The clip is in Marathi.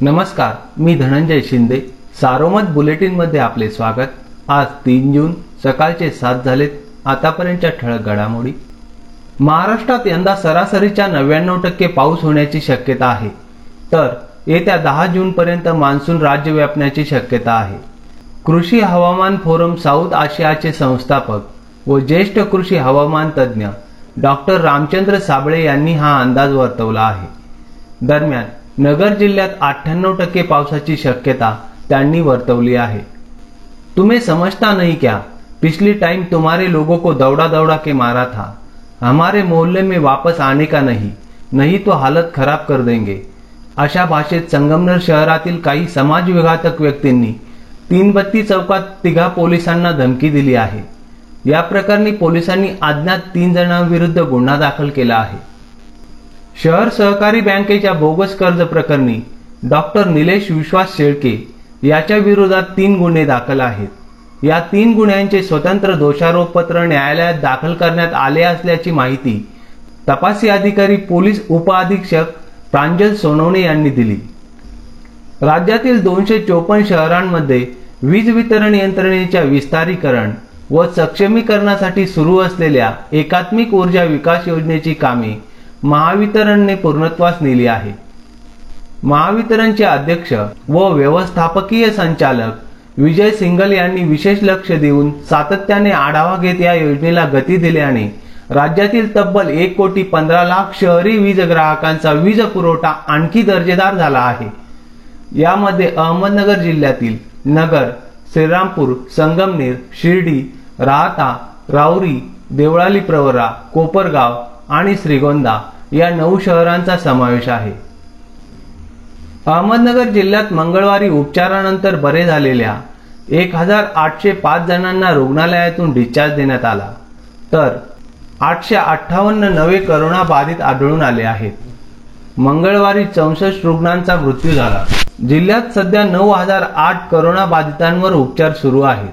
नमस्कार मी धनंजय शिंदे. सारोमत बुलेटिनमध्ये आपले स्वागत. आज तीन जून सकाळचे सात झालेत आतापर्यंतच्या ठळक घडामोडी. महाराष्ट्रात यंदा सरासरीच्या नव्याण्णव टक्के पाऊस होण्याची शक्यता आहे. तर येत्या दहा जूनपर्यंत मान्सून राज्य व्यापण्याची शक्यता आहे. कृषी हवामान फोरम साऊथ आशियाचे संस्थापक व ज्येष्ठ कृषी हवामान तज्ज्ञ डॉक्टर रामचंद्र साबळे यांनी हा अंदाज वर्तवला आहे. दरम्यान नगर जिल्ह्यात अठ्ठ्याण्णव टक्के पावसाची शक्यता त्यांनी वर्तवली आहे. तुम्हें समझता नहीं क्या पिछली टाइम तुम्हारे लोगों को दौड़ा दौड़ा के मारा था. हमारे मोहल्ले में वापस आने का नहीं नहीं तो हालत खराब कर देंगे. अशा भाषेत संगमनेर शहरातील काही समाजविघातक व्यक्तींनी तीनबत्ती चौकात तिघा पोलिसांना धमकी दिली आहे. या प्रकरणी पोलिसांनी अज्ञात तीन जणांविरुद्ध गुन्हा दाखल केला आहे. शहर सहकारी बँकेच्या बोगस कर्ज प्रकरणी डॉक्टर निलेश विश्वास शेळके याच्या विरोधात तीन गुन्हे दाखल आहेत. या तीन गुन्ह्यांचे स्वतंत्र दोषारोपपत्र न्यायालयात दाखल करण्यात आले असल्याची माहिती तपासी अधिकारी पोलीस उपअधीक्षक प्रांजल सोनवणे यांनी दिली. राज्यातील दोनशे चोपन्न शहरांमध्ये वीज वितरण यंत्रणेच्या विस्तारीकरण व सक्षमीकरणासाठी सुरू असलेल्या एकात्मिक ऊर्जा विकास योजनेची कामे महावितरणने पूर्णत्वास नेली आहे. महावितरणचे अध्यक्ष व व्यवस्थापकीय संचालक विजय सिंगल यांनी विशेष लक्ष देऊन सातत्याने आढावा घेत या योजनेला गती दिल्याने राज्यातील तब्बल एक कोटी पंधरा लाख शहरी वीज ग्राहकांचा वीज पुरवठा आणखी दर्जेदार झाला आहे. यामध्ये अहमदनगर जिल्ह्यातील नगर श्रीरामपूर संगमनेर शिर्डी राहता राऊरी देवळाली प्रवरा कोपरगाव आणि श्रीगोंदा या नऊ शहरांचा समावेश आहे. अहमदनगर जिल्ह्यात मंगळवारी उपचारानंतर बरे झालेल्या एक हजार आठशे पाच जणांना रुग्णालयातून डिस्चार्ज देण्यात आला. तर आठशे अठ्ठावन्न नवे करोना बाधित आढळून आले आहेत. मंगळवारी चौसष्ट रुग्णांचा मृत्यू झाला. जिल्ह्यात सध्या नऊ हजार आठ करोना बाधितांवर उपचार सुरू आहेत.